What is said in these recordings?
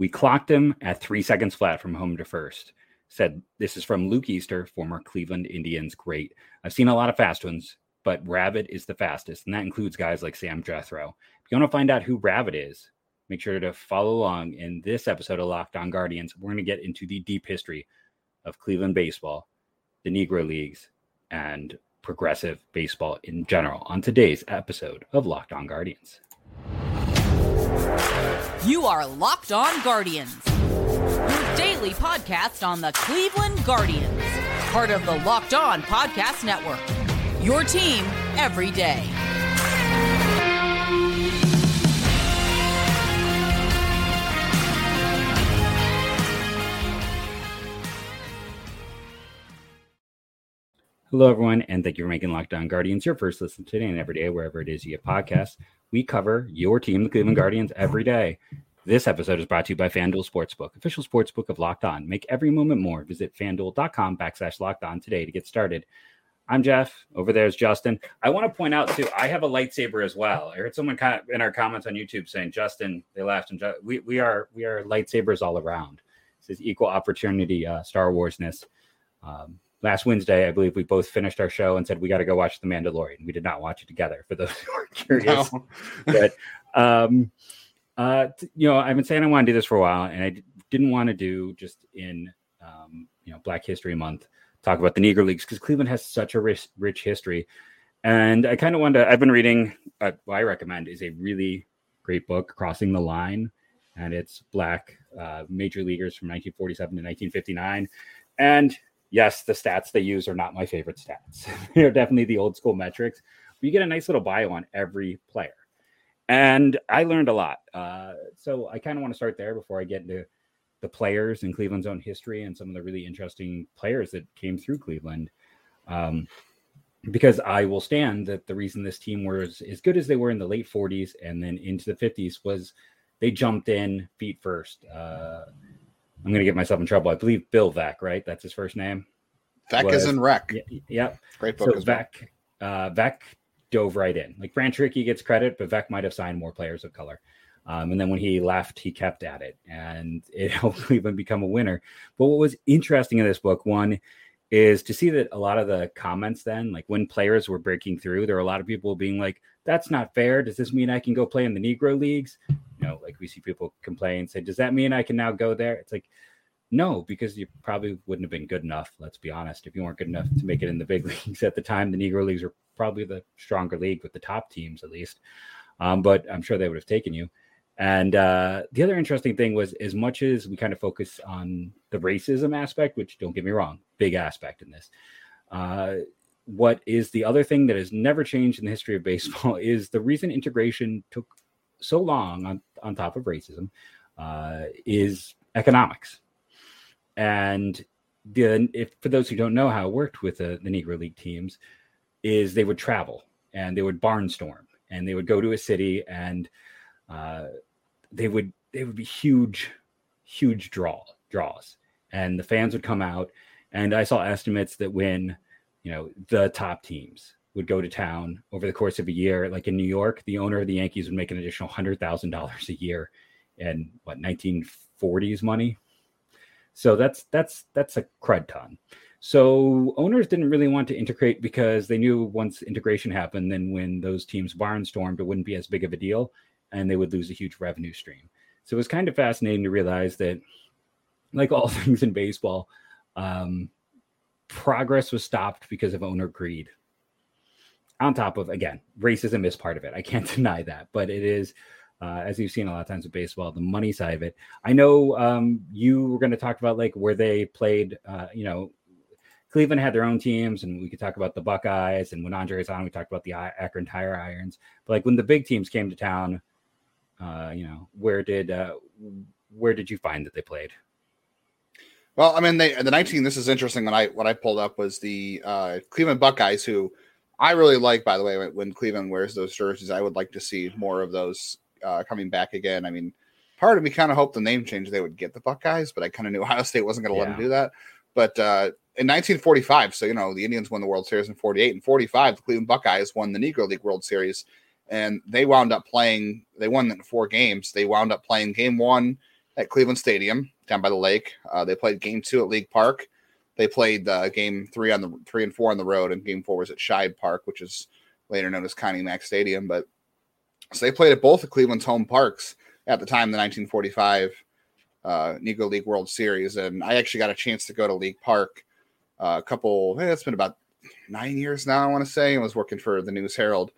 We clocked him at three seconds flat from home to first. Said this is from Luke Easter, former Cleveland Indians great. I've seen a lot of fast ones, but Rabbit is the fastest, and that includes guys like Sam Jethroe. If you want to find out who Rabbit is, make sure to follow along in this episode of Locked On Guardians. We're going to get into the deep history of Cleveland baseball, the Negro Leagues, and progressive baseball in general on today's episode of Locked On Guardians. You are Locked On Guardians, your daily podcast on the Cleveland Guardians, part of the Locked On Podcast Network. Your team every day. Hello, everyone, and thank you for making Locked On Guardians your first listen today and every day, wherever it is you get podcasts. We cover your team, the Cleveland Guardians, every day. This episode is brought to you by FanDuel Sportsbook, official sportsbook of Locked On. Make every moment more. Visit fanduel.com backslash locked on today to get started. I'm Jeff. Over there is Justin. I want to point out too, I have a lightsaber as well. I heard someone kind of in our comments on YouTube saying, Justin, they laughed, and we we are we are lightsabers all around. This is equal opportunity uh, Star Warsness. Um, last Wednesday, I believe we both finished our show and said we got to go watch The Mandalorian. We did not watch it together. For those who are curious, no. but um, uh, you know, I've been saying I want to do this for a while, and I d- didn't want to do just in um, you know Black History Month talk about the Negro Leagues because Cleveland has such a rich, rich history, and I kind of wanted. To, I've been reading. Uh, what I recommend is a really great book, Crossing the Line, and it's Black uh, major leaguers from 1947 to 1959, and yes, the stats they use are not my favorite stats. They're definitely the old school metrics. But you get a nice little bio on every player. And I learned a lot. Uh, so I kind of want to start there before I get into the players in Cleveland's own history and some of the really interesting players that came through Cleveland. Um, because I will stand that the reason this team was as good as they were in the late 40s and then into the 50s was they jumped in feet first. Uh, I'm going to get myself in trouble. I believe Bill Veeck, right? That's his first name. Was, is in Rec. Yeah, yep. Great book. So well. uh, Veeck dove right in. Like Branch Rickey gets credit, but Veeck might have signed more players of color. Um, and then when he left, he kept at it, and it helped Cleveland become a winner. But what was interesting in this book, one, is to see that a lot of the comments then, like when players were breaking through, there were a lot of people being like, "That's not fair. Does this mean I can go play in the Negro leagues?" You know, like we see people complain, say, "Does that mean I can now go there?" It's like, no, because you probably wouldn't have been good enough. Let's be honest. If you weren't good enough to make it in the big leagues at the time, the Negro leagues were probably the stronger league with the top teams at least. Um, but I'm sure they would have taken you. And uh, the other interesting thing was, as much as we kind of focus on the racism aspect, which don't get me wrong, big aspect in this. Uh, what is the other thing that has never changed in the history of baseball is the reason integration took so long on, on top of racism uh, is economics. And the if for those who don't know how it worked with the, the Negro League teams, is they would travel and they would barnstorm and they would go to a city and uh, they would they would be huge, huge draw draws, and the fans would come out. And I saw estimates that when you know the top teams would go to town over the course of a year, like in New York, the owner of the Yankees would make an additional hundred thousand dollars a year in what 1940s money. So that's that's that's a crud ton. So owners didn't really want to integrate because they knew once integration happened, then when those teams barnstormed, it wouldn't be as big of a deal and they would lose a huge revenue stream. So it was kind of fascinating to realize that, like all things in baseball, um, progress was stopped because of owner greed. On top of, again, racism is part of it. I can't deny that, but it is, uh, as you've seen a lot of times with baseball, the money side of it. I know um, you were going to talk about like where they played, uh, you know, Cleveland had their own teams, and we could talk about the Buckeyes. And when andre is on, we talked about the Akron Tire Irons. But like when the big teams came to town, uh, you know, where did uh, where did you find that they played? Well, I mean, they the 19. This is interesting. When I what I pulled up was the uh, Cleveland Buckeyes, who I really like. By the way, when Cleveland wears those jerseys, I would like to see more of those uh, coming back again. I mean, part of me kind of hoped the name change they would get the Buckeyes, but I kind of knew Ohio State wasn't going to yeah. let them do that. But uh, in 1945, so you know the Indians won the World Series in 48 and 45. The Cleveland Buckeyes won the Negro League World Series and they wound up playing. They won in four games. They wound up playing game one at Cleveland Stadium down by the lake. Uh, they played game two at League Park. They played uh, game three on the three and four on the road, and game four was at Shibe Park, which is later known as Connie Mack Stadium. But so they played at both of Cleveland's home parks at the time, the 1945 uh, Negro League World Series. And I actually got a chance to go to League Park uh, a couple, hey, it's been about nine years now, I want to say. I was working for the News Herald.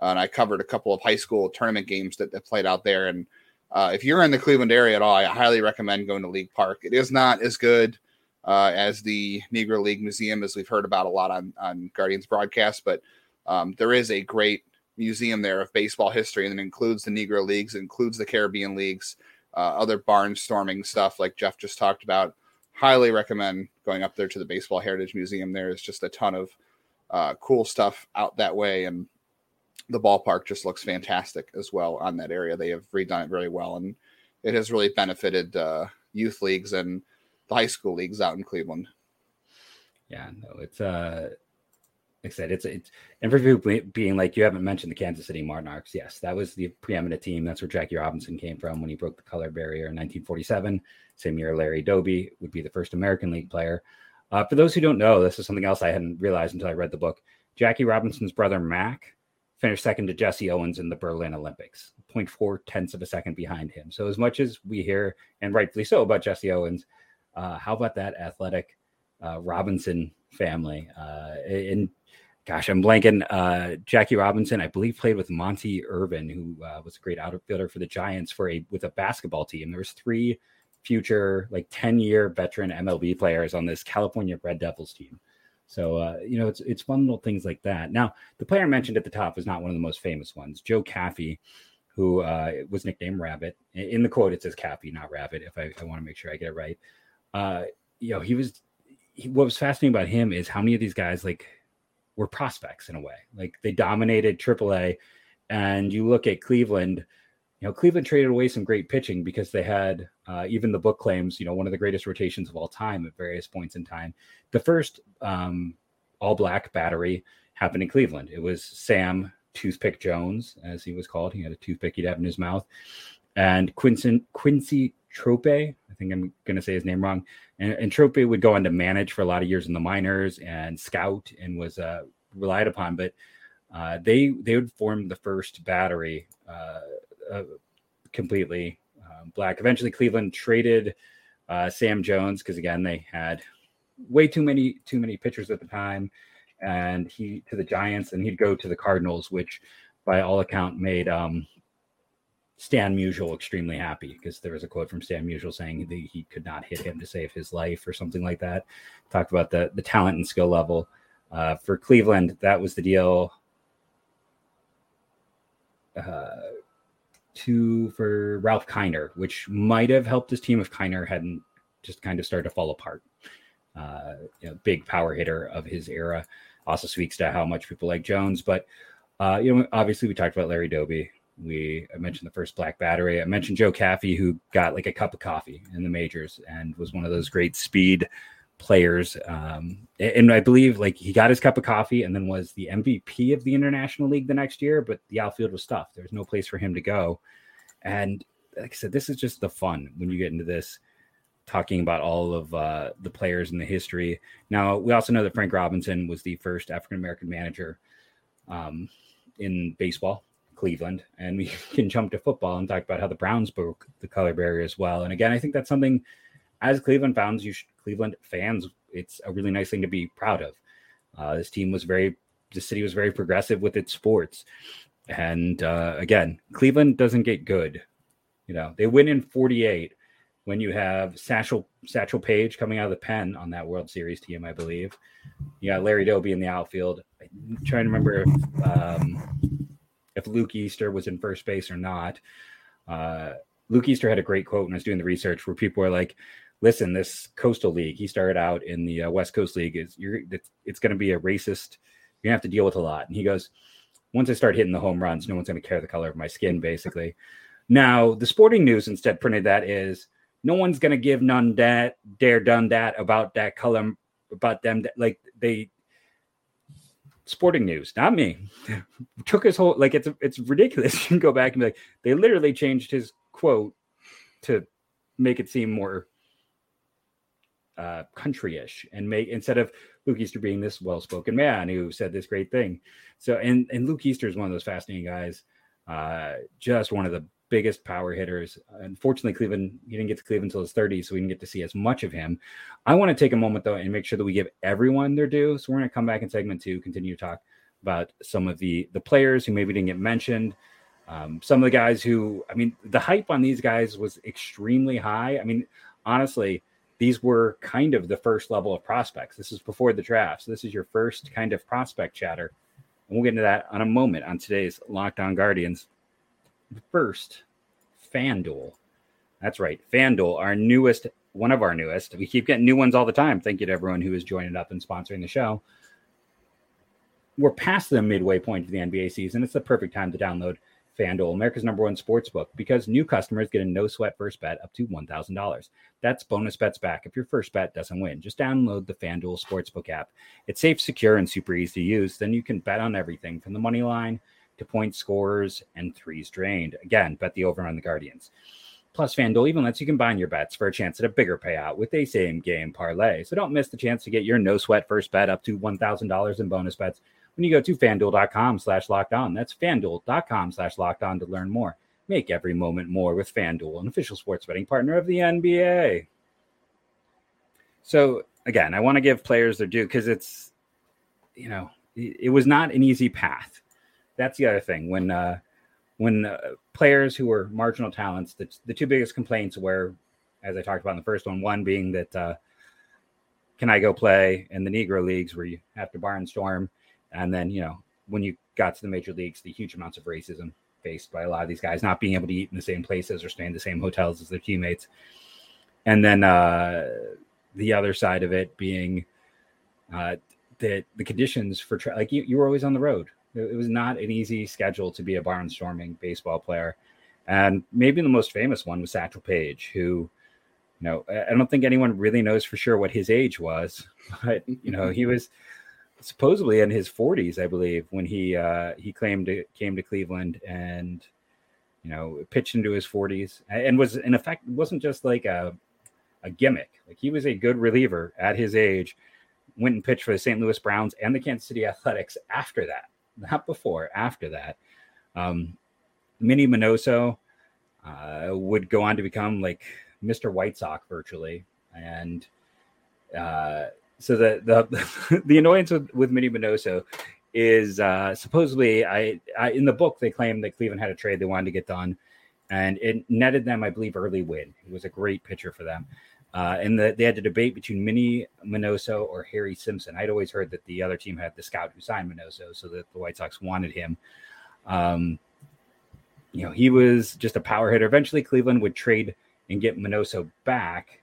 Uh, and I covered a couple of high school tournament games that, that played out there. And uh, if you're in the Cleveland area at all, I highly recommend going to League Park. It is not as good uh, as the Negro League Museum, as we've heard about a lot on, on Guardians broadcast, but um, there is a great museum there of baseball history, and it includes the Negro Leagues, includes the Caribbean Leagues, uh, other barnstorming stuff like Jeff just talked about. Highly recommend going up there to the Baseball Heritage Museum. There is just a ton of uh, cool stuff out that way, and the ballpark just looks fantastic as well on that area. They have redone it very well, and it has really benefited uh, youth leagues and high school leagues out in Cleveland. Yeah, no, it's uh like I said, it's it's and for being like you haven't mentioned the Kansas City Monarchs. Yes, that was the preeminent team. That's where Jackie Robinson came from when he broke the color barrier in 1947. Same year, Larry Doby would be the first American League player. Uh, for those who don't know, this is something else I hadn't realized until I read the book. Jackie Robinson's brother Mack finished second to Jesse Owens in the Berlin Olympics, 0.4 tenths of a second behind him. So as much as we hear, and rightfully so, about Jesse Owens, uh, how about that athletic uh, Robinson family? Uh, and gosh, I'm blanking. Uh, Jackie Robinson, I believe, played with Monte Irvin, who uh, was a great outfielder for the Giants for a with a basketball team. There was three future like 10 year veteran MLB players on this California Red Devils team. So uh, you know, it's it's fun little things like that. Now, the player mentioned at the top is not one of the most famous ones. Joe Caffie, who uh, was nicknamed Rabbit. In the quote, it says Caffie, not Rabbit. If I, I want to make sure I get it right uh, you know, he was. He, what was fascinating about him is how many of these guys like were prospects in a way. Like they dominated AAA, and you look at Cleveland. You know, Cleveland traded away some great pitching because they had uh, even the book claims, you know, one of the greatest rotations of all time at various points in time. The first um, all black battery happened in Cleveland. It was Sam Toothpick Jones, as he was called. He had a toothpick he'd have in his mouth, and Quincy Trouppe. I think I'm going to say his name wrong. And, and Trouppe would go on to manage for a lot of years in the minors and scout and was uh, relied upon. But uh, they they would form the first battery uh, uh completely um, black. Eventually, Cleveland traded uh, Sam Jones because again they had way too many too many pitchers at the time, and he to the Giants, and he'd go to the Cardinals, which by all account made um, Stan Musial extremely happy because there was a quote from Stan Musial saying that he could not hit him to save his life or something like that. Talked about the the talent and skill level uh, for Cleveland. That was the deal. Uh, to for Ralph Kiner, which might have helped his team if Kiner hadn't just kind of started to fall apart. Uh, you know, big power hitter of his era. Also speaks to how much people like Jones, but uh, you know, obviously we talked about Larry Doby. We I mentioned the first Black Battery. I mentioned Joe Caffie, who got like a cup of coffee in the majors and was one of those great speed players. Um, and I believe like he got his cup of coffee and then was the MVP of the International League the next year. But the outfield was stuffed. There was no place for him to go. And like I said, this is just the fun when you get into this talking about all of uh, the players in the history. Now, we also know that Frank Robinson was the first African American manager um, in baseball. Cleveland, and we can jump to football and talk about how the Browns broke the color barrier as well. And again, I think that's something as Cleveland fans, you should, Cleveland fans, it's a really nice thing to be proud of. Uh, this team was very, the city was very progressive with its sports, and uh, again, Cleveland doesn't get good. You know, they win in '48 when you have Satchel Satchel Paige coming out of the pen on that World Series team, I believe. You got Larry Doby in the outfield. I'm trying to remember if um, if Luke Easter was in first base or not. Uh, Luke Easter had a great quote when I was doing the research where people were like, "Listen, this Coastal League. He started out in the uh, West Coast League. Is you're it's, it's going to be a racist. You're gonna have to deal with a lot." And he goes, "Once I start hitting the home runs, no one's going to care the color of my skin, basically." Now the Sporting News instead printed that is no one's going to give none that dare done that about that color about them like they sporting news, not me. Took his whole like it's it's ridiculous. You can go back and be like, they literally changed his quote to make it seem more uh, country-ish and make instead of Luke Easter being this well-spoken man who said this great thing. So and and Luke Easter is one of those fascinating guys. Uh, just one of the biggest power hitters. Unfortunately, Cleveland he didn't get to Cleveland until his 30s, so we didn't get to see as much of him. I want to take a moment though and make sure that we give everyone their due. So we're going to come back in segment two, continue to talk about some of the the players who maybe didn't get mentioned. Um, some of the guys who, I mean, the hype on these guys was extremely high. I mean, honestly, these were kind of the first level of prospects. This is before the draft. So this is your first kind of prospect chatter. And we'll get into that on a moment on today's Locked On Guardians. First, FanDuel. That's right. FanDuel, our newest, one of our newest. We keep getting new ones all the time. Thank you to everyone who is joining up and sponsoring the show. We're past the midway point of the NBA season. It's the perfect time to download FanDuel, America's number one sports book, because new customers get a no sweat first bet up to $1,000. That's bonus bets back if your first bet doesn't win. Just download the FanDuel Sportsbook app. It's safe, secure, and super easy to use. Then you can bet on everything from the money line to point scores and threes drained. Again, bet the over on the Guardians. Plus, FanDuel even lets you combine your bets for a chance at a bigger payout with a same game parlay. So don't miss the chance to get your no sweat first bet up to $1,000 in bonus bets when you go to fanduel.com slash locked on. That's fanduel.com slash locked on to learn more. Make every moment more with FanDuel, an official sports betting partner of the NBA. So, again, I want to give players their due because it's, you know, it was not an easy path. That's the other thing. When, uh, when uh, players who were marginal talents, the, the two biggest complaints were, as I talked about in the first one, one being that, uh, can I go play in the Negro leagues where you have to barnstorm? And then, you know, when you got to the major leagues, the huge amounts of racism faced by a lot of these guys not being able to eat in the same places or stay in the same hotels as their teammates. And then uh, the other side of it being uh, that the conditions for tra- like you, you were always on the road. It, was not an easy schedule to be a barnstorming baseball player. And maybe the most famous one was Satchel Paige, who, you know, I don't think anyone really knows for sure what his age was, but you know, he was supposedly in his 40s, I believe, when he uh, he claimed it came to Cleveland and you know pitched into his 40s and was in effect wasn't just like a a gimmick. Like he was a good reliever at his age. Went and pitched for the St. Louis Browns and the Kansas City Athletics after that, not before. After that, um, Minnie Minoso uh, would go on to become like Mr. White Sox virtually, and uh, so the the the annoyance with with Minnie Minoso is uh, supposedly I, I in the book they claim that Cleveland had a trade they wanted to get done, and it netted them I believe Early Wynn. It was a great pitcher for them. Uh, and the, they had to debate between Minnie Minoso or Harry Simpson. I'd always heard that the other team had the scout who signed Minoso, so that the White Sox wanted him. Um, you know, he was just a power hitter. Eventually, Cleveland would trade and get Minoso back,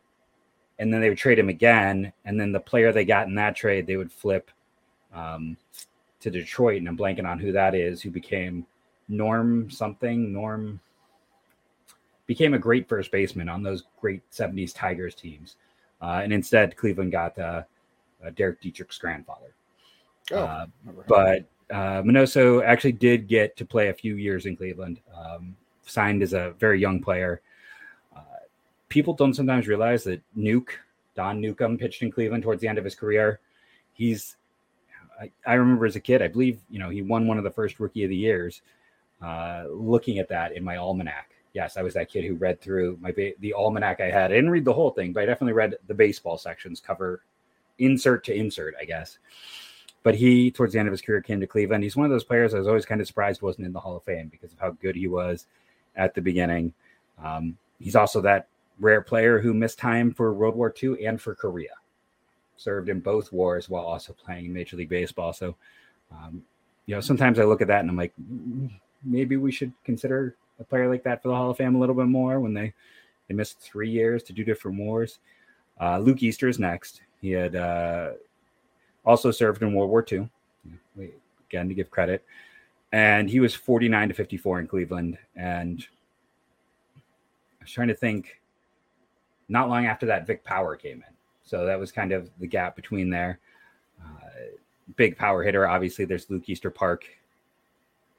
and then they would trade him again, and then the player they got in that trade they would flip um, to Detroit, and I'm blanking on who that is, who became Norm something, Norm became a great first baseman on those great 70s Tigers teams. Uh, and instead, Cleveland got uh, uh, Derek Dietrich's grandfather. Oh, uh, but uh, Minoso actually did get to play a few years in Cleveland, um, signed as a very young player people don't sometimes realize that Nuke, Don Newcombe, pitched in Cleveland towards the end of his career. He's, I, I remember as a kid, I believe, you know, he won one of the first rookie of the years. Uh, looking at that in my almanac. Yes, I was that kid who read through my ba- the almanac I had. I didn't read the whole thing, but I definitely read the baseball sections, cover insert to insert, I guess. But he, towards the end of his career, came to Cleveland. He's one of those players I was always kind of surprised wasn't in the Hall of Fame because of how good he was at the beginning. Um, he's also that rare player who missed time for World War II and for Korea. Served in both wars while also playing in Major League Baseball. So, um, you know, sometimes I look at that and I'm like, mm, maybe we should consider a player like that for the Hall of Fame a little bit more when they they missed three years to do different wars. Uh, Luke Easter is next. He had uh, also served in World War II. Again, to give credit, and he was 49 to 54 in Cleveland. And I was trying to think not long after that, Vic Power came in. So that was kind of the gap between there. Uh, big power hitter. Obviously, there's Luke Easter Park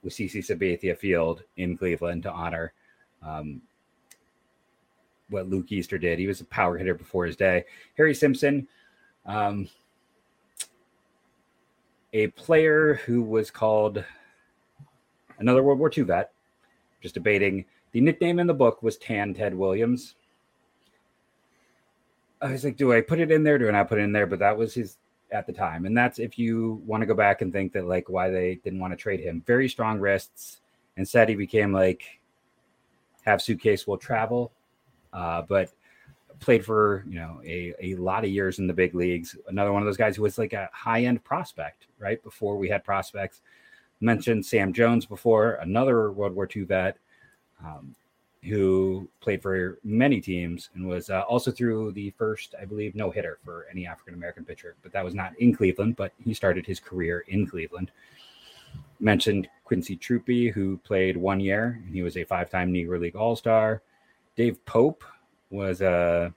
with CC Sabathia Field in Cleveland to honor. Um, what Luke Easter did. He was a power hitter before his day. Harry Simpson, um, a player who was called another World War II vet. Just debating. The nickname in the book was Tan Ted Williams. I was like, do I put it in there? Do I not put it in there? But that was his at the time. And that's if you want to go back and think that like why they didn't want to trade him. Very strong wrists. Instead, he became like have suitcase will travel. Uh, but played for you know a, a lot of years in the big leagues. Another one of those guys who was like a high end prospect, right? Before we had prospects. Mentioned Sam Jones before, another World War II vet. Um, who played for many teams and was uh, also through the first, I believe, no hitter for any African American pitcher. But that was not in Cleveland, but he started his career in Cleveland. Mentioned Quincy Troopy, who played one year, and he was a five time Negro League All Star. Dave Pope was uh,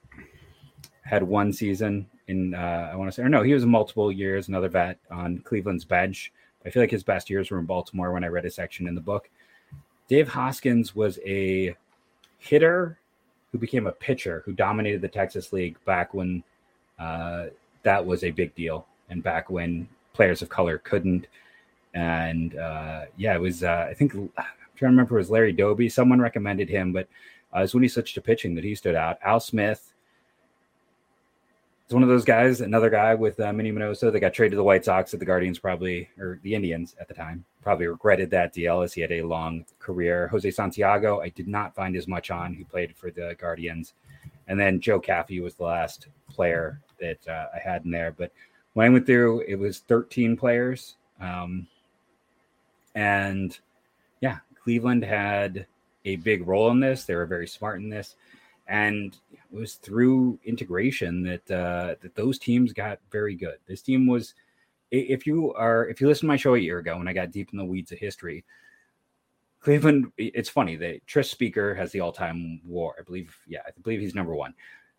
had one season in, uh, I want to say, or no, he was multiple years, another vet on Cleveland's bench. I feel like his best years were in Baltimore when I read a section in the book. Dave Hoskins was a hitter who became a pitcher who dominated the Texas League back when uh, that was a big deal and back when players of color couldn't. And uh, yeah, it was, uh, I think, I'm trying to remember, it was Larry Doby. Someone recommended him, but uh, it was when he switched to pitching that he stood out. Al Smith is one of those guys, another guy with uh, Minnie Minoso that got traded to the White Sox that the Guardians probably, or the Indians at the time, probably regretted that deal as he had a long career. Jose Santiago, I did not find as much on, who played for the Guardians. And then Joe Caffie was the last player that uh, I had in there. But when I went through, it was 13 players. Um, and yeah, Cleveland had a big role in this. They were very smart in this. And it was through integration that uh, that those teams got very good. This team was – if you are if you listen to my show a year ago when I got deep in the weeds of history, Cleveland. It's funny that Tris Speaker has the all-time WAR. I believe, yeah, I believe he's number one.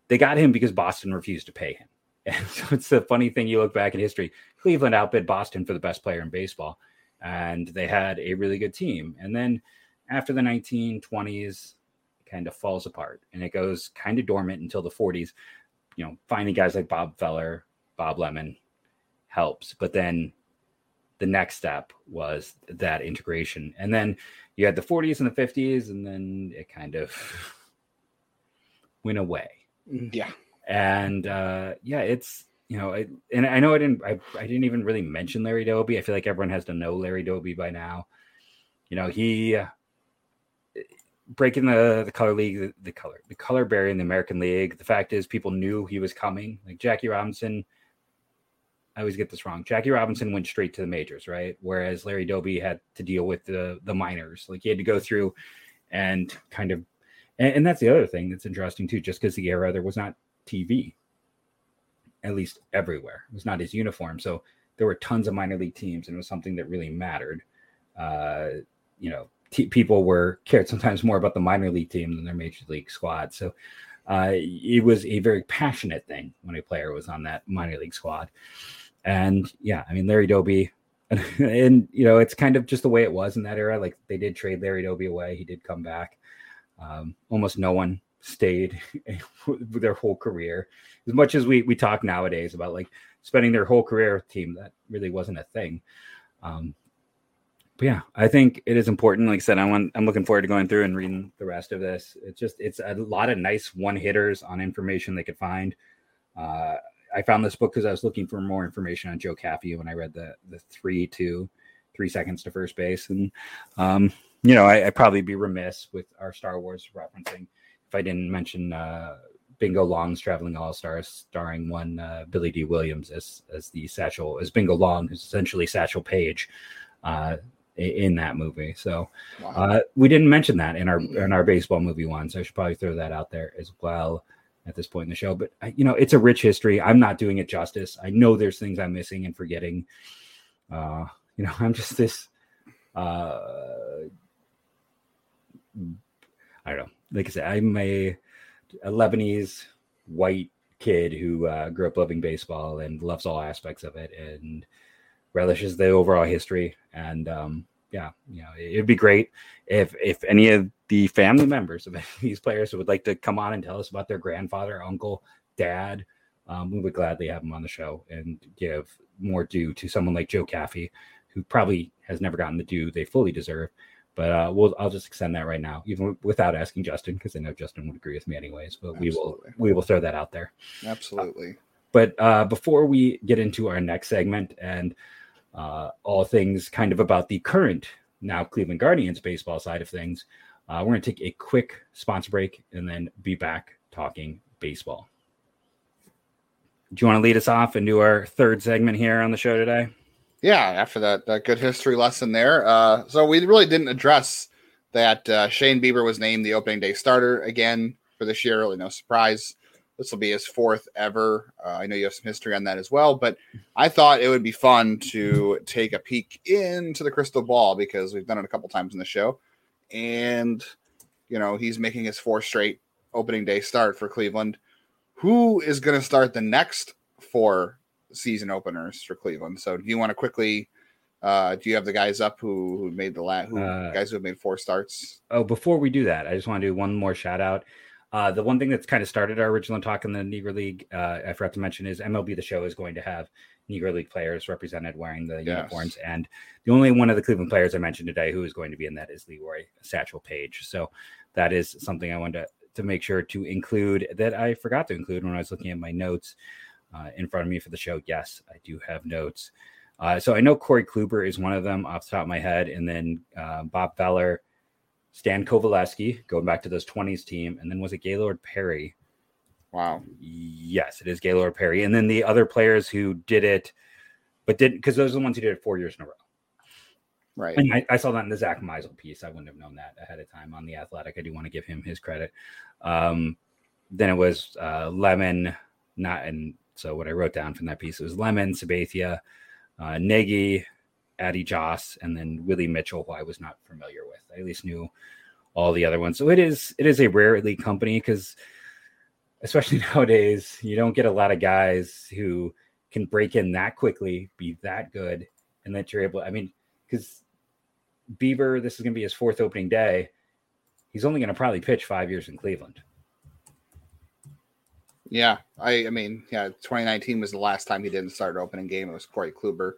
They got him because Boston refused to pay him. And so it's the funny thing. You look back in history, Cleveland outbid Boston for the best player in baseball, and they had a really good team. And then after the 1920s, kind of falls apart, and it goes kind of dormant until the 40s. You know, finding guys like Bob Feller, Bob Lemon, helps. But then the next step was that integration. And then you had the 40s and the 50s, and then it kind of went away. Mm, yeah. And uh, yeah, it's you know, I, and I know I didn't, I, I didn't even really mention Larry Doby. I feel like everyone has to know Larry Doby by now. You know, he breaking the the color league, the, the color, the color barrier in the American League. The fact is, people knew he was coming. Like Jackie Robinson I always get this wrong. Jackie Robinson went straight to the majors, right? Whereas Larry Doby had to deal with the the minors. Like he had to go through and kind of and, and that's the other thing that's interesting too, just because the era there was not TV, at least everywhere. It was not as uniform. So there were tons of minor league teams, and it was something that really mattered. Uh, you know, t- people were cared sometimes more about the minor league team than their major league squad. So uh, it was a very passionate thing when a player was on that minor league squad. And yeah, I mean Larry Doby, and you know it's kind of just the way it was in that era. Like they did trade Larry Doby away, he did come back. Um, almost no one stayed their whole career. As much as we we talk nowadays about like spending their whole career with team, that really wasn't a thing. Um, but yeah, I think it is important. Like I said, I want I'm looking forward to going through and reading the rest of this. It's just it's a lot of nice one hitters on information they could find. Uh, I found this book because I was looking for more information on Joe Caffie when I read the the three to three seconds to first base, and um, you know I, would probably be remiss with our Star Wars referencing if I didn't mention uh, Bingo Long's Traveling All Stars, starring one uh, Billy Dee Williams as as the Satchel as Bingo Long, who's essentially Satchel Paige. Uh, in that movie, so wow. Uh, we didn't mention that in our in our baseball movie one. So I should probably throw that out there as well at this point in the show. But you know, it's a rich history. I'm not doing it justice. I know there's things I'm missing and forgetting. Uh, you know, I'm just this. Uh, I don't know. Like I said, I'm a, a Lebanese white kid who uh, grew up loving baseball and loves all aspects of it and relishes the overall history. And um, yeah, you know, it'd be great if if any of the family members of these players would like to come on and tell us about their grandfather, uncle, dad, um, we would gladly have them on the show and give more due to someone like Joe Caffie, who probably has never gotten the due they fully deserve. But uh, we'll I'll just extend that right now, even without asking Justin, because I know Justin would agree with me anyways. But Absolutely. we will we will throw that out there. Absolutely. Uh, but uh, before we get into our next segment and uh, all things kind of about the current now Cleveland Guardians baseball side of things, uh, we're going to take a quick sponsor break and then be back talking baseball. Do you want to lead us off do our third segment here on the show today? Yeah, after that, that good history lesson there. Uh, so we really didn't address that uh, Shane Bieber was named the opening day starter again for this year. Really, no surprise. This will be his fourth ever. Uh, I know you have some history on that as well, but I thought it would be fun to take a peek into the crystal ball because we've done it a couple times in the show, and you know he's making his fourth straight opening day start for Cleveland. Who is going to start the next four season openers for Cleveland. So do you want to quickly uh, do you have the guys up who, who made the last who uh, guys who have made four starts? Oh, before we do that, I just want to do one more shout out. Uh, the one thing that's kind of started our original talk in the Negro League, uh, I forgot to mention, is MLB The Show is going to have Negro League players represented wearing the yes. uniforms. And the only one of the Cleveland players I mentioned today who is going to be in that is Leroy Satchel Paige. So that is something I wanted to, to make sure to include that I forgot to include when I was looking at my notes uh, in front of me for the show. Yes, I do have notes. Uh, so I know Corey Kluber is one of them off the top of my head, and then uh, Bob Feller, Stan Coveleski, going back to those 20s team, and then was it Gaylord Perry? Wow. Yes, it is Gaylord Perry. And then the other players who did it, but didn't, because those are the ones who did it four years in a row. Right. And I, I, saw that in the Zack Meisel piece. I wouldn't have known that ahead of time on the Athletic. I do want to give him his credit. Um, then it was uh, Lemon, not and so what I wrote down from that piece was Lemon, Sabathia, uh, Nagy, Addie Joss, and then Willie Mitchell, who I was not familiar with. I at least knew all the other ones. So it is it is a rare league company because especially nowadays, you don't get a lot of guys who can break in that quickly, be that good, and that you're able. I mean, because Bieber, this is going to be his fourth opening day. He's only going to probably pitch five years in Cleveland. Yeah, I, I mean, yeah, 2019 was the last time he didn't start an opening game. It was Corey Kluber.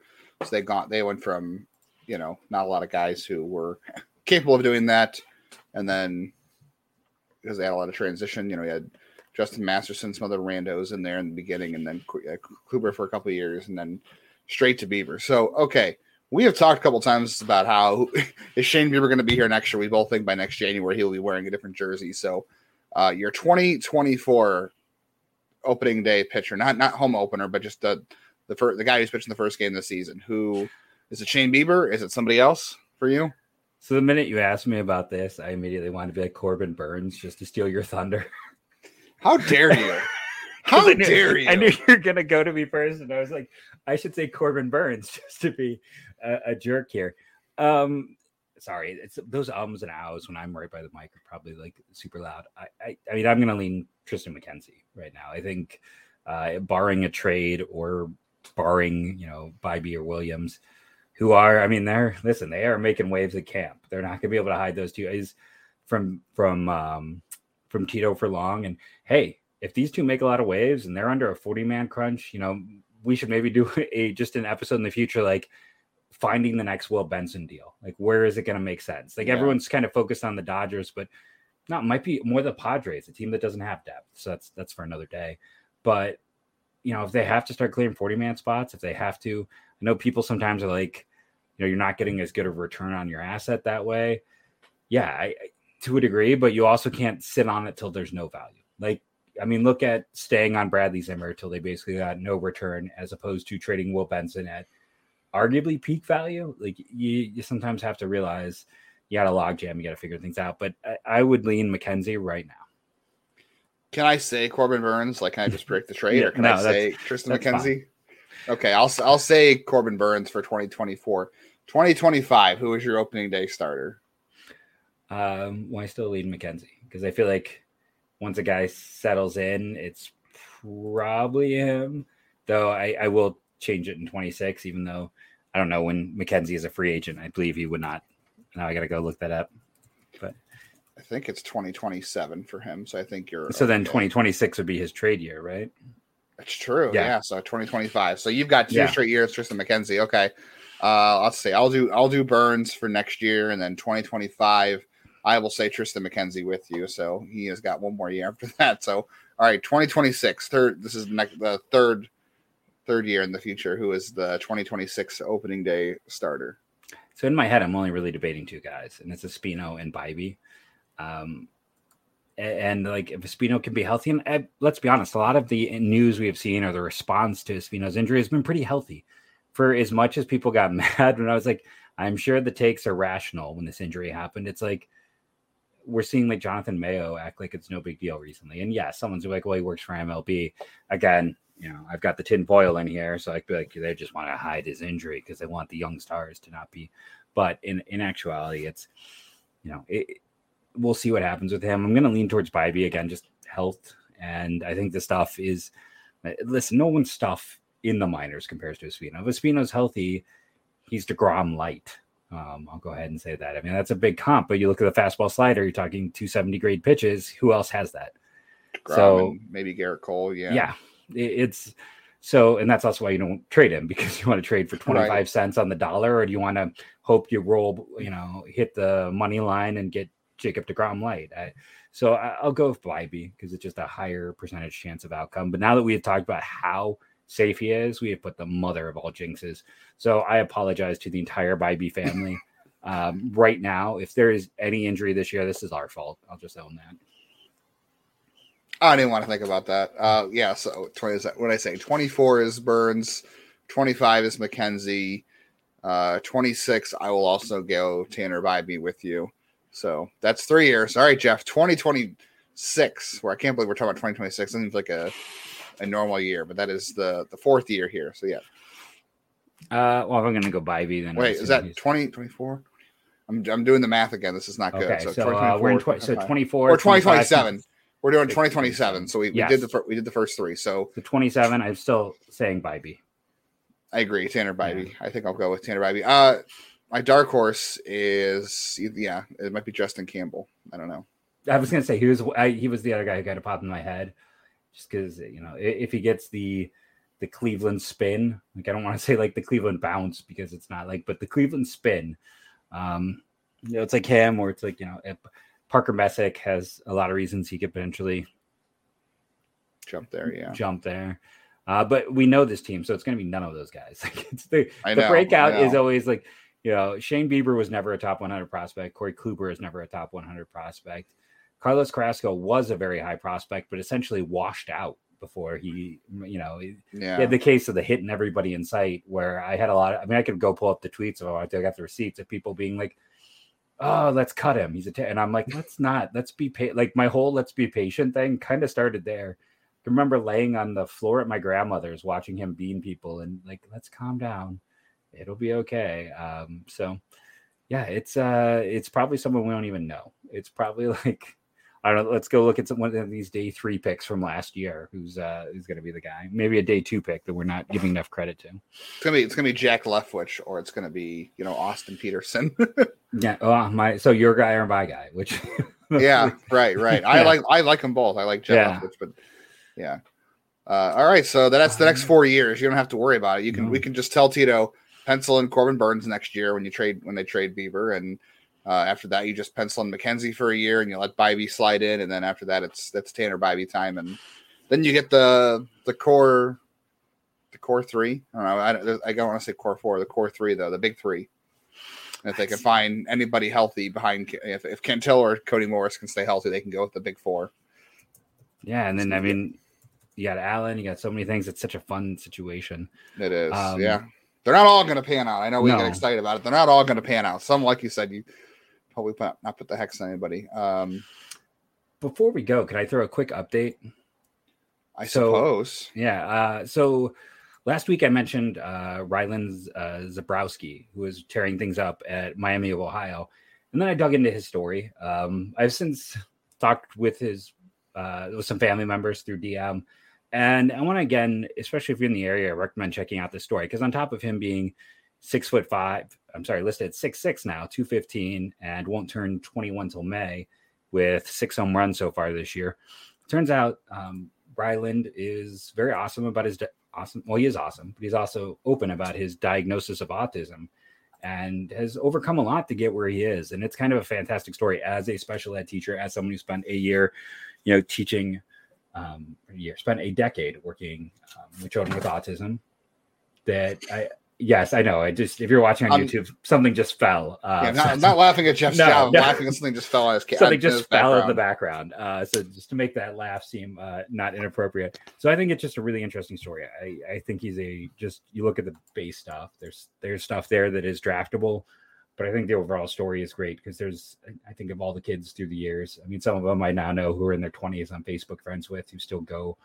So they got they went from, you know, not a lot of guys who were capable of doing that, and then because they had a lot of transition, you know, you had Justin Masterson, some other randos in there in the beginning, and then Kluber for a couple years, and then straight to Bieber. So okay, we have talked a couple times about how is Shane Bieber going to be here next year? We both think by next January he'll be wearing a different jersey. So uh, your 2024 opening day pitcher, not not home opener, but just the the first the guy who's pitching the first game this season. Who is it? Shane Bieber? Is it somebody else for you? So the minute you asked me about this, I immediately wanted to be like Corbin Burnes just to steal your thunder. How dare you? How I knew, dare you? I knew you were gonna go to me first, and I was like, I should say Corbin Burnes just to be a, a jerk here. Um, sorry, it's those ums and ows when I'm right by the mic are probably like super loud. I, I, I mean, I'm gonna lean Triston McKenzie right now. I think, uh, barring a trade or barring you know Bibee or Williams, who are, I mean, they're listen, they are making waves at camp. They're not gonna be able to hide those two guys from from um, from Tito for long. And hey, if these two make a lot of waves and they're under a 40 man crunch, you know, we should maybe do a just an episode in the future like finding the next Will Benson deal. Like, where is it going to make sense? Like, yeah. everyone's kind of focused on the Dodgers, but not might be more the Padres, a team that doesn't have depth. So that's that's for another day. But you know, if they have to start clearing 40 man spots, if they have to, I know people sometimes are like, you know, you're not getting as good of a return on your asset that way. Yeah, I, to a degree, but you also can't sit on it till there's no value. Like, I mean, look at staying on Bradley Zimmer till they basically got no return, as opposed to trading Will Benson at arguably peak value. Like you, you sometimes have to realize you got a logjam, you got to figure things out. But I, I, would lean McKenzie right now. Can I say Corbin Burnes? Like, can I just break the trade, yeah, or can no, I say Triston McKenzie? Fine. Okay, I'll I'll say Corbin Burnes for 2024. 2025, who is your opening day starter? Um, why still lead McKenzie? Because I feel like once a guy settles in, it's probably him. Though I, I will change it in 26, even though I don't know when McKenzie is a free agent. I believe he would not. Now I got to go look that up. Think it's 2027 for him. So I think you're So then 2026 would be his trade year, right? That's true. Yeah. Yeah. So 2025. So you've got two Yeah. straight years, Triston McKenzie. Okay. Uh, let's see. I'll do I'll do Burnes for next year, and then 2025. I will say Triston McKenzie with you. So he has got one more year after that. So all right, 2026. Third. This is the next the third third year in the future. Who is the 2026 opening day starter? So in my head, I'm only really debating two guys, and it's Espino and Bibee. Um, and, like if Espino can be healthy, and uh, let's be honest, a lot of the news we have seen or the response to Espino's injury has been pretty healthy. For as much as people got mad when I was like, I'm sure the takes are rational when this injury happened. It's like we're seeing like Jonathan Mayo act like it's no big deal recently. And yeah, someone's like, well, he works for MLB. Again, you know, I've got the tin foil in here, so I be like, they just want to hide his injury because they want the young stars to not be. But in in actuality, it's you know, it, we'll see what happens with him. I'm going to lean towards Bibee again, just health, and I think the stuff is. Listen, no one's stuff in the minors compares to Espino. If Espino's healthy, he's Degrom light. Um, I'll go ahead and say that. I mean, that's a big comp, but you look at the fastball slider, you're talking 270 grade pitches. Who else has that? Grom So- maybe Gerrit Cole. Yeah. yeah, it- it's so and that's also why you don't trade him because you want to trade for 25 Right. cents on the dollar or do you want to hope you roll you know hit the money line and get jacob DeGrom light I, so I, i'll go with Bibee because it's just a higher percentage chance of outcome but now that we have talked about how safe he is we have put the mother of all jinxes so i apologize to the entire Bibee family um, right now if there is any injury this year this is our fault i'll just own that I didn't want to think about that. Uh, yeah. So 20 is what I say. 24 is Burnes. 25 is McKenzie. Uh, 26, I will also go Tanner Bibee with you. So that's three years. All right, Jeff. 2026, where I can't believe we're talking about 2026. It seems like a, a normal year, but that is the the fourth year here. So yeah. uh, well if i'm gonna go Bibee then Wait, is that he's- 2024? I'm, I'm doing the math again. This is not good. Okay, so, uh, we're in tw- so 24 or 25, 2027. We're doing 2027. So we, we did the fir- we did the first three. So the 27, I'm still saying Bibee. I agree, Tanner Bibee. I think I'll go with Tanner Bibee. Uh, my dark horse is yeah, it might be Justin Campbell. I don't know. I was gonna say he was I, he was the other guy who got a pop in my head, just because you know if he gets the the Cleveland spin, like I don't want to say like the Cleveland bounce because it's not like, but the Cleveland spin, um, you know, it's like him or it's like you know if Parker Messick has a lot of reasons he could potentially Jump there, yeah. jump there. Uh, but we know this team, so it's going to be none of those guys. Like it's the, the breakout is always like, you know, Shane Bieber was never a top 100 prospect. Corey Kluber is never a top 100 prospect. Carlos Carrasco was a very high prospect, but essentially washed out before he, you know, he had the case of the hitting everybody in sight. Where I had a lot. Of, I mean, I could go pull up the tweets if I wanted to. I got the receipts of people being like, "Oh, let's cut him. He's a," ta-" and I'm like, "Let's not. Let's be pa-. like my whole let's be patient thing kind of started there." I remember laying on the floor at my grandmother's watching him bean people and like, let's calm down. It'll be okay. Um, so yeah, it's uh it's probably someone we don't even know. It's probably like I don't know, let's go look at some one of these day three picks from last year who's uh who's gonna be the guy. Maybe a day two pick that we're not giving enough credit to. it's gonna be it's gonna be Jack Leftwich or it's gonna be you know Austin Peterson. Yeah, oh my so your guy or my guy, which yeah, right, right. I Yeah. like I like them both. I like Jack Yeah. Leftwich, but yeah. Uh, all right, so that's the next four years. You don't have to worry about it. You can we can just tell Tito pencil in Corbin Burnes next year when you trade when they trade Bieber, and uh, after that you just pencil in McKenzie for a year and you let Bibee slide in, and then after that it's that's Tanner Bibee time, and then you get the the core the core three. I don't know. I don't, I don't want to say core four. The core three though, the big three. And if they can find anybody healthy behind, if, if Cantil or Cody Morris can stay healthy, they can go with the big four. yeah, and then I mean you got Allen, you got so many things. It's such a fun situation. It is, Um, yeah. They're not all going to pan out. I know we No. get excited about it. They're not all going to pan out. Some, like you said, you probably put, not put the hex on anybody. Um, Before we go, can I throw a quick update? I So- suppose. Yeah. Uh, so last week I mentioned uh, Ryland uh, Zaborowski, who was tearing things up at Miami of Ohio. And then I dug into his story. Um, I've since talked with his uh, with some family members through DM. And I want to again, especially if you're in the area, recommend checking out this story because on top of him being six foot five, I'm sorry, listed six six now, two fifteen, and won't turn 21 till May, with six home runs so far this year. Turns out um, Ryland is very awesome about his di- awesome. Well, he is awesome, but he's also open about his diagnosis of autism and has overcome a lot to get where he is. And it's kind of a fantastic story as a special ed teacher, as someone who spent a year, you know, teaching, um, year, spent a decade working um, with children with autism. That I, yes, I know. I just, if you're watching on Um, YouTube, something just fell. Uh, Yeah, not, I'm not laughing at Jeff's No, job. I'm no. laughing at something just fell out his something in just fell in the background. background. Uh, so just to make that laugh seem uh, not inappropriate. So I think it's just a really interesting story. I, I think he's a just you look at the base stuff. There's there's stuff there that is draftable, but I think the overall story is great because there's I think of all the kids through the years. I mean, some of them I now know who are in their 20s on Facebook friends with who still go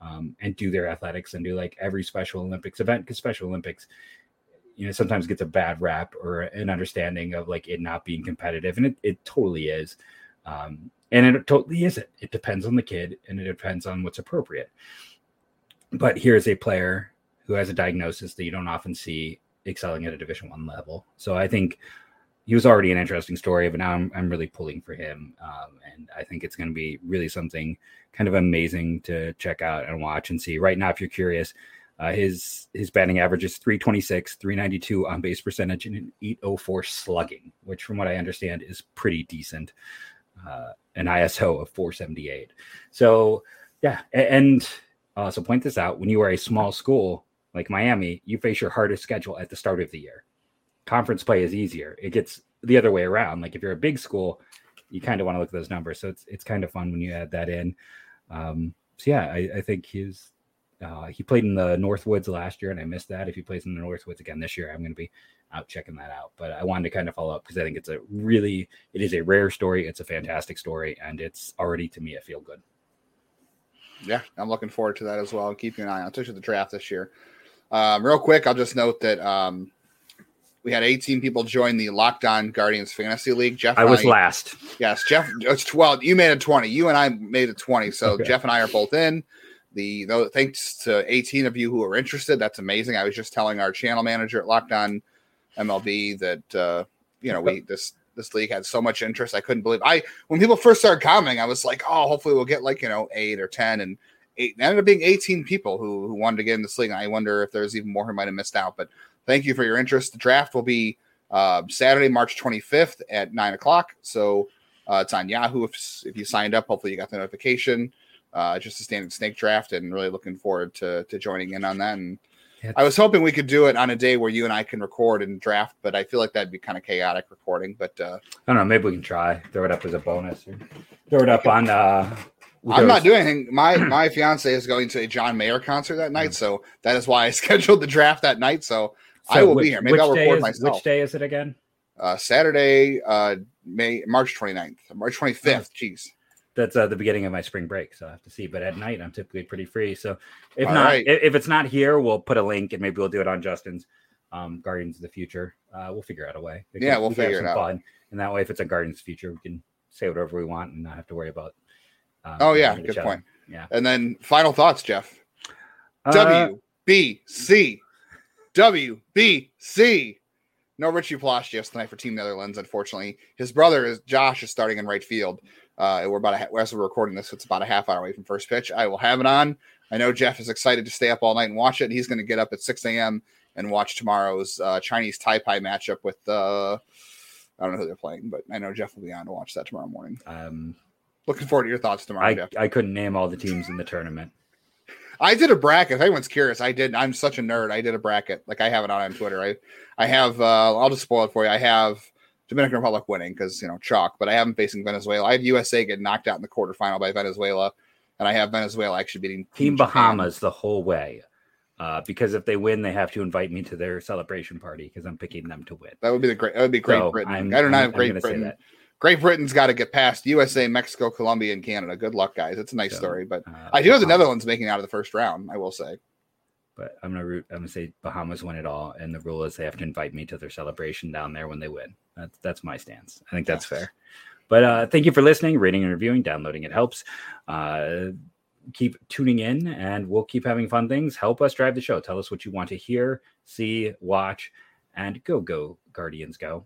um, and do their athletics and do like every Special Olympics event because Special Olympics you know sometimes gets a bad rap or an understanding of like it not being competitive and it, it totally is um, and it totally isn't it depends on the kid and it depends on what's appropriate but here's a player who has a diagnosis that you don't often see excelling at a division one level so i think he was already an interesting story but now i'm, I'm really pulling for him um, and i think it's going to be really something kind of amazing to check out and watch and see right now if you're curious uh, his his batting average is 326, 392 on base percentage, and an 804 slugging, which, from what I understand, is pretty decent. Uh, an ISO of 478. So, yeah, and uh, so point this out: when you are a small school like Miami, you face your hardest schedule at the start of the year. Conference play is easier. It gets the other way around. Like if you're a big school, you kind of want to look at those numbers. So it's it's kind of fun when you add that in. Um, so yeah, I, I think he's uh, he played in the Northwoods last year, and I missed that. If he plays in the Northwoods again this year, I'm going to be out checking that out. But I wanted to kind of follow up because I think it's a really, it is a rare story. It's a fantastic story, and it's already to me a feel good. Yeah, I'm looking forward to that as well. Keeping an eye on, especially the draft this year. Um, real quick, I'll just note that um, we had 18 people join the Locked On Guardians Fantasy League. Jeff, I was last. Yes, Jeff. It's 12. You made it 20. You and I made it 20. So Okay. Jeff and I are both in. The though, thanks to 18 of you who are interested. That's amazing. I was just telling our channel manager at Locked On MLB that uh, you know we this this league had so much interest. I couldn't believe. I when people first started commenting, I was like, oh, hopefully we'll get like you know eight or 10 and. Eight, ended up being 18 people who, who wanted to get in this league. And I wonder if there's even more who might have missed out. But thank you for your interest. The draft will be uh, Saturday, March 25th at nine o'clock. So uh, it's on Yahoo. If, if you signed up, hopefully you got the notification. Uh, just a standard snake draft, and really looking forward to to joining in on that. And Yeah. I was hoping we could do it on a day where you and I can record and draft, but I feel like that'd be kind of chaotic recording. But uh, I don't know. Maybe we can try throw it up as a bonus or throw it up on. I'm not doing anything. My my fiance is going to a John Mayer concert that night, so that is why I scheduled the draft that night. So, I will which- be here. Maybe I'll record is- myself. Which day is it again? Uh, Saturday, uh, May March 29th, March 25th. Jeez. that's uh, the beginning of my spring break, so I have to see. But at night, I'm typically pretty free. So if All not, right. if, it's not here, we'll put a link and maybe we'll do it on Justin's um, Guardians of the Future. Uh, we'll figure out a way. Yeah, we'll we figure it out. Fun. And that way, if it's a Guardians of the Future, we can say whatever we want and not have to worry about. Um, Oh yeah, good point. Yeah. And then final thoughts, Jeff. Uh, WBC. WBC. No Richie Palacios tonight for Team Netherlands, unfortunately. His brother is Josh is starting in right field. Uh, we're about a, as we're recording this, it's about a half hour away from first pitch. I will have it on. I know Jeff is excited to stay up all night and watch it. He's going to get up at 6 a.m. and watch tomorrow's uh, Chinese Taipei matchup with uh, I don't know who they're playing, but I know Jeff will be on to watch that tomorrow morning. um, Looking forward to your thoughts tomorrow, I, Jeff. I couldn't name all the teams in the tournament. I did a bracket. If anyone's curious, I did. I'm such a nerd. I did a bracket. Like I have it on on Twitter. I I have. Uh, I'll just spoil it for you. I have Dominican Republic winning because you know chalk, but I have them facing Venezuela. I have USA getting knocked out in the quarterfinal by Venezuela, and I have Venezuela actually beating Team Japan. Bahamas the whole way. Uh, because if they win, they have to invite me to their celebration party because I'm picking them to win. That would be the great. That would be Great So Britain. I'm- I don't. I'm- have Great Britain. Great Britain's got to get past USA, Mexico, Colombia, and Canada. Good luck, guys. It's a nice So, story, but uh, I do have the Netherlands making out of the first round. I will say. but I'm gonna root. I'm gonna say Bahamas win it all, and the rule is they have to invite me to their celebration down there when they win. That's that's my stance. I think that's Yes. fair. But uh, thank you for listening, rating and reviewing, downloading. It helps. Uh, keep tuning in, and we'll keep having fun things. Help us drive the show. Tell us what you want to hear, see, watch, and go go Guardians go.